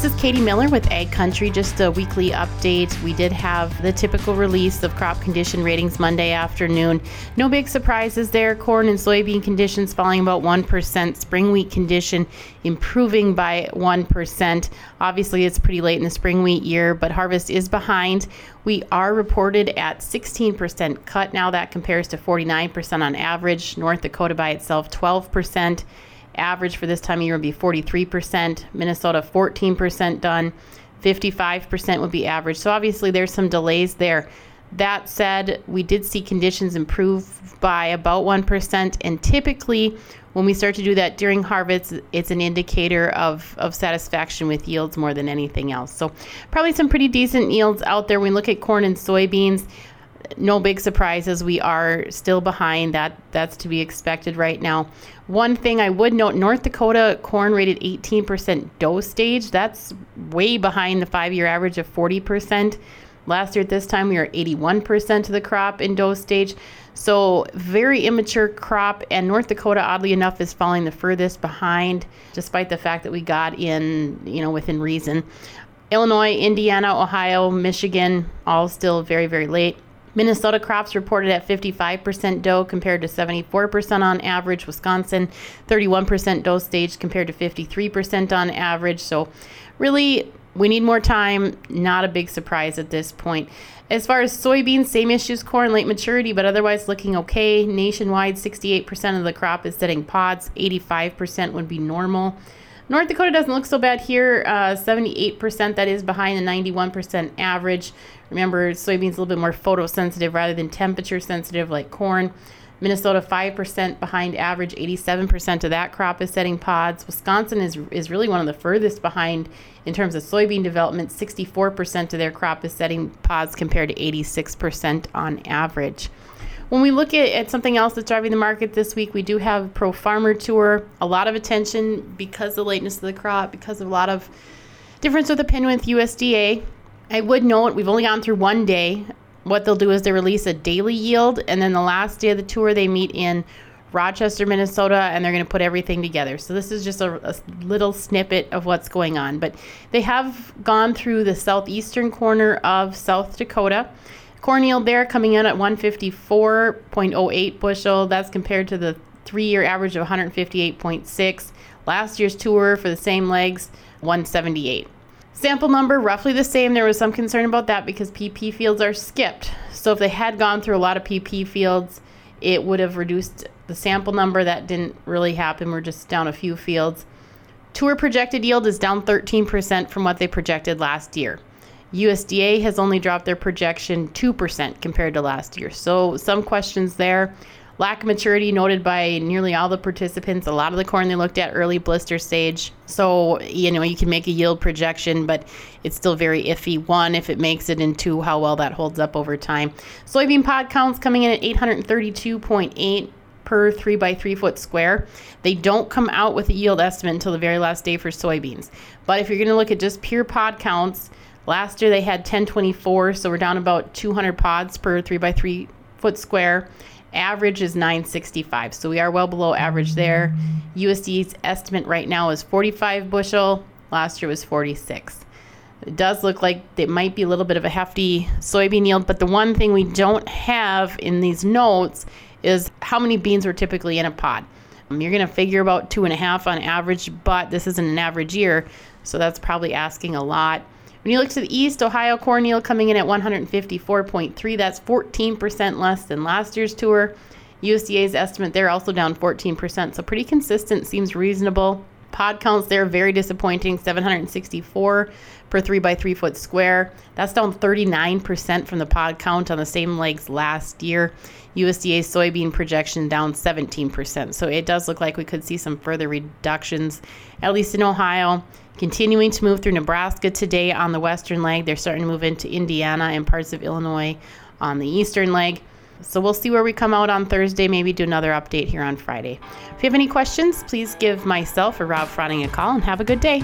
This is Katie Miller with Ag Country. Just a weekly update. We did have the typical release of crop condition ratings Monday afternoon. No big surprises there. Corn and soybean conditions falling about 1%. Spring wheat condition improving by 1%. Obviously, it's pretty late in the spring wheat year, but harvest is behind. We are reported at 16% cut now. That compares to 49% on average. North Dakota by itself, 12% average for this time of year would be 43%, Minnesota 14% done, 55% would be average. So obviously there's some delays there. That said, we did see conditions improve by about 1%, and typically when we start to do that during harvest, it's an indicator of, of satisfaction with yields more than anything else. So, probably some pretty decent yields out there. When we look at corn and soybeans, no big surprises. We are still behind. That that's to be expected right now. One thing I would note: North Dakota corn rated 18% dough stage. That's way behind the five-year average of 40%. Last year at this time, we were 81% of the crop in dough stage. So very immature crop, and North Dakota, oddly enough, is falling the furthest behind, despite the fact that we got in, you know, within reason. Illinois, Indiana, Ohio, Michigan, all still very, very late. Minnesota crops reported at 55% dough compared to 74% on average. Wisconsin, 31% dough stage compared to 53% on average. So, really, we need more time. Not a big surprise at this point. As far as soybeans, same issues, corn, late maturity, but otherwise looking okay. Nationwide, 68% of the crop is setting pods, 85% would be normal. North Dakota doesn't look so bad here. Uh, 78% that is behind the 91% average. Remember, soybeans a little bit more photosensitive rather than temperature sensitive like corn. Minnesota 5% behind average, 87% of that crop is setting pods. Wisconsin is, is really one of the furthest behind in terms of soybean development. 64% of their crop is setting pods compared to 86% on average. When we look at, at something else that's driving the market this week, we do have Pro Farmer Tour. A lot of attention because of the lateness of the crop, because of a lot of difference with the Pinwith USDA. I would note we've only gone through one day. What they'll do is they release a daily yield, and then the last day of the tour, they meet in Rochester, Minnesota, and they're going to put everything together. So this is just a, a, little snippet of what's going on. But they have gone through the southeastern corner of South Dakota. Corn yield there coming in at 154.08 bushel. That's compared to the three-year average of 158.6. Last year's tour for the same legs, 178. Sample number roughly the same. There was some concern about that because PP fields are skipped. So if they had gone through a lot of PP fields, it would have reduced the sample number. That didn't really happen. We're just down a few fields. Tour projected yield is down 13% from what they projected last year. USDA has only dropped their projection 2% compared to last year. So some questions there. Lack of maturity noted by nearly all the participants. A lot of the corn they looked at early blister stage. So, you know, you can make a yield projection, but it's still very iffy. One, if it makes it, and two, how well that holds up over time. Soybean pod counts coming in at 832.8 per three by three foot square. They don't come out with a yield estimate until the very last day for soybeans. But if you're going to look at just pure pod counts, last year they had 1024, so we're down about 200 pods per three by three foot square. Average is 965, so we are well below average there. USDA's estimate right now is 45 bushel. Last year was 46. It does look like it might be a little bit of a hefty soybean yield, but the one thing we don't have in these notes is how many beans were typically in a pod. Um, you're going to figure about two and a half on average, but this isn't an average year, so that's probably asking a lot. When you look to the east, Ohio corn yield coming in at 154.3. That's 14% less than last year's tour. USDA's estimate there also down 14%, so pretty consistent, seems reasonable. Pod counts there very disappointing 764 per 3 by 3 foot square. That's down 39% from the pod count on the same legs last year. USDA soybean projection down 17%. So it does look like we could see some further reductions, at least in Ohio. Continuing to move through Nebraska today on the western leg. They're starting to move into Indiana and parts of Illinois on the eastern leg. So we'll see where we come out on Thursday, maybe do another update here on Friday. If you have any questions, please give myself or Rob Frotting a call and have a good day.